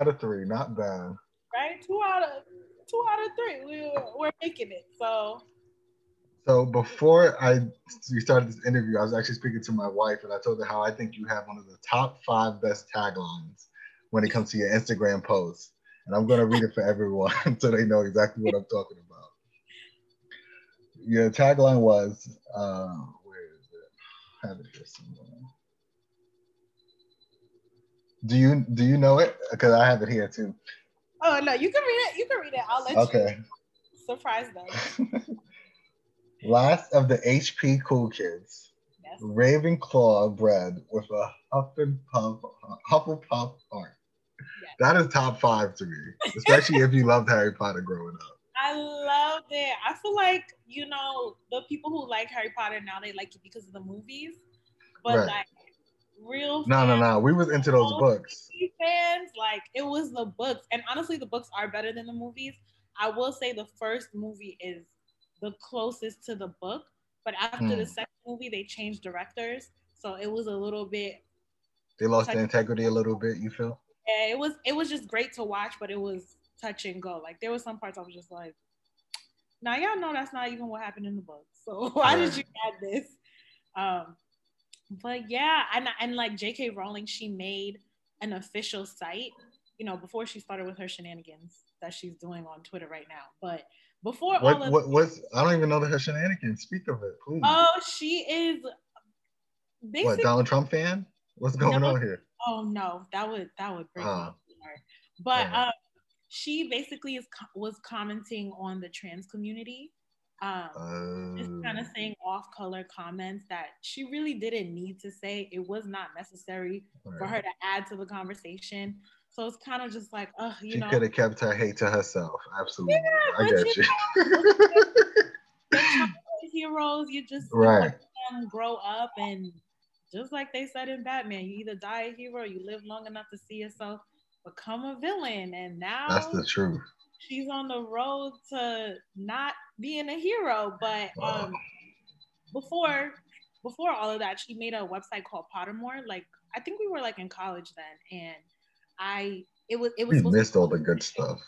out of three, not bad. Right, two out of two out of three. We, we're making it. So. So before I we started this interview, I was actually speaking to my wife, and I told her how I think you have one of the top five best taglines when it comes to your Instagram posts. And I'm gonna read it for everyone so they know exactly what I'm talking about. Your tagline was, uh, where is it? I have it here somewhere. Do you do you know it? Because I have it here too. Oh no, you can read it. You can read it. I'll let Okay. you surprise them. Last of the HP cool kids. Yes. Ravenclaw bred with a Huff and Hufflepuff Hufflepuff heart. Yes. That is top five to me, especially if you loved Harry Potter growing up. I loved it. I feel like you know the people who like Harry Potter now they like it because of the movies, but Right. like real No, no, no. We was into those books. fans like it was the books, and honestly, the books are better than the movies. I will say the first movie is the closest to the book, but after the Hmm. second movie, they changed directors, so it was a little bit. They lost the integrity a little bit. You feel? Yeah, it was it was just great to watch, but it was touch and go. Like there were some parts I was just like, now y'all know that's not even what happened in the book. So why did you add this? Um, but yeah, and and like J.K. Rowling, she made an official site, you know, before she started with her shenanigans that she's doing on Twitter right now. But before all What? of What? What's? I don't even know the her shenanigans. Speak of it, please. oh, she is what? Donald Trump fan? What's going No. on here? Oh no, that would that would break heart. But um, she basically is was commenting on the trans community, um, just kind of Uh, saying off color comments that she really didn't need to say. It was not necessary for her to add to the conversation. So it's kind of just like, oh, you She know, could have kept her hate to herself. Absolutely. I but get you you. heroes, you just right. let them grow up and just like they said in Batman, you either die a hero or you live long enough to see yourself become a villain. And now That's the truth. She's on the road to not being a hero. But um, before before all of that, she made a website called Pottermore. Like I think we were like in college then, and I it was it was We supposed to missed all the good stuff.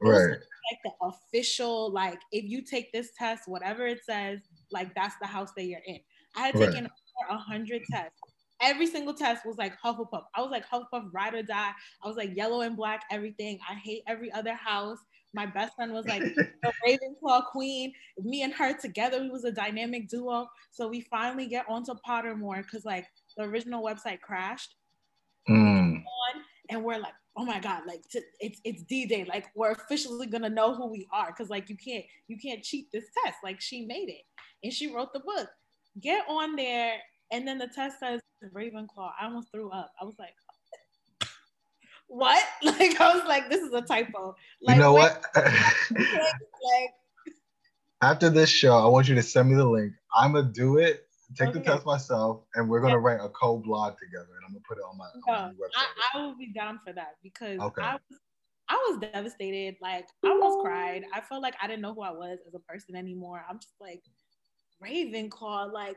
Right. like the official like if you take this test whatever it says like that's the house that you're in i had Right. taken over a hundred tests every single test was like hufflepuff. I was like hufflepuff ride or die. I was like yellow and black everything. I hate every other house. My best friend was like the ravenclaw queen. Me and her together we was a dynamic duo. So we finally get onto pottermore because like the original website crashed. Mm. and we're like oh my god like t- it's it's d-day. Like we're officially gonna know who we are because like you can't you can't cheat this test. Like she made it. And she wrote the book. Get on there and then the test says ravenclaw i almost threw up i was like what like i was like this is a typo like you know wait, what? like After this show, I want you to send me the link. I'm gonna do it. Take the test myself, and we're gonna write a co-blog together, and I'm gonna put it on my, on my website. I, I would be down for that because Okay. I was I was devastated. Like I almost cried. I felt like I didn't know who I was as a person anymore. I'm just like Ravenclaw, like,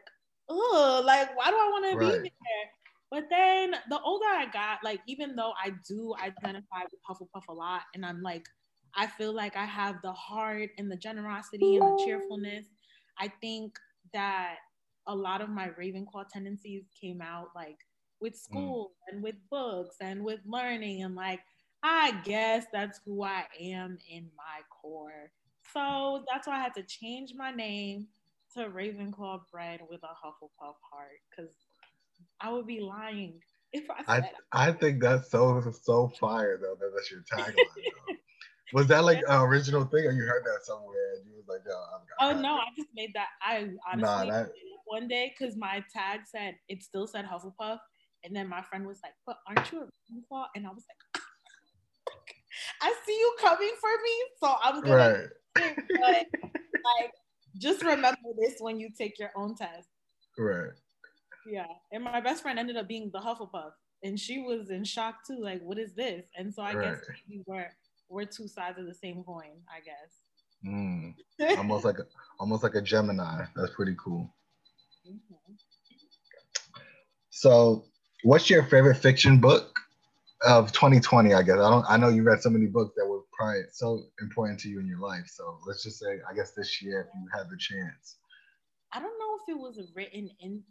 oh, like why do I want to be there? But then the older I got, like even though I do identify with Hufflepuff a lot, and I'm like, I feel like I have the heart and the generosity and the cheerfulness. I think that a lot of my Ravenclaw tendencies came out like with mm. school and with books and with learning and like I guess that's who I am in my core. So that's why I had to change my name to Ravenclaw bred with a Hufflepuff heart because I would be lying if I said I I think that's so so fire though. That that's your tagline. Was that like an original thing, or you heard that somewhere and you was like, "Yo, I'm." Oh no, I just made that. I honestly Nah, that- one day because my tag said it still said Hufflepuff, and then my friend was like, "But aren't you a Ravenclaw?" And I was like, "I see you coming for me, so I'm gonna." Right. But like, just remember this when you take your own test. Right. Yeah, and my best friend ended up being the Hufflepuff, and she was in shock too. Like, what is this? And so I guess Right. maybe we're we're two sides of the same coin. I guess. Mm. Almost like a, almost like a Gemini. That's pretty cool. Mhm. So, what's your favorite fiction book? of 2020, I guess. I don't. I know you read so many books that were probably so important to you in your life. So let's just say, I guess this year, if you had the chance. I don't know if it was written in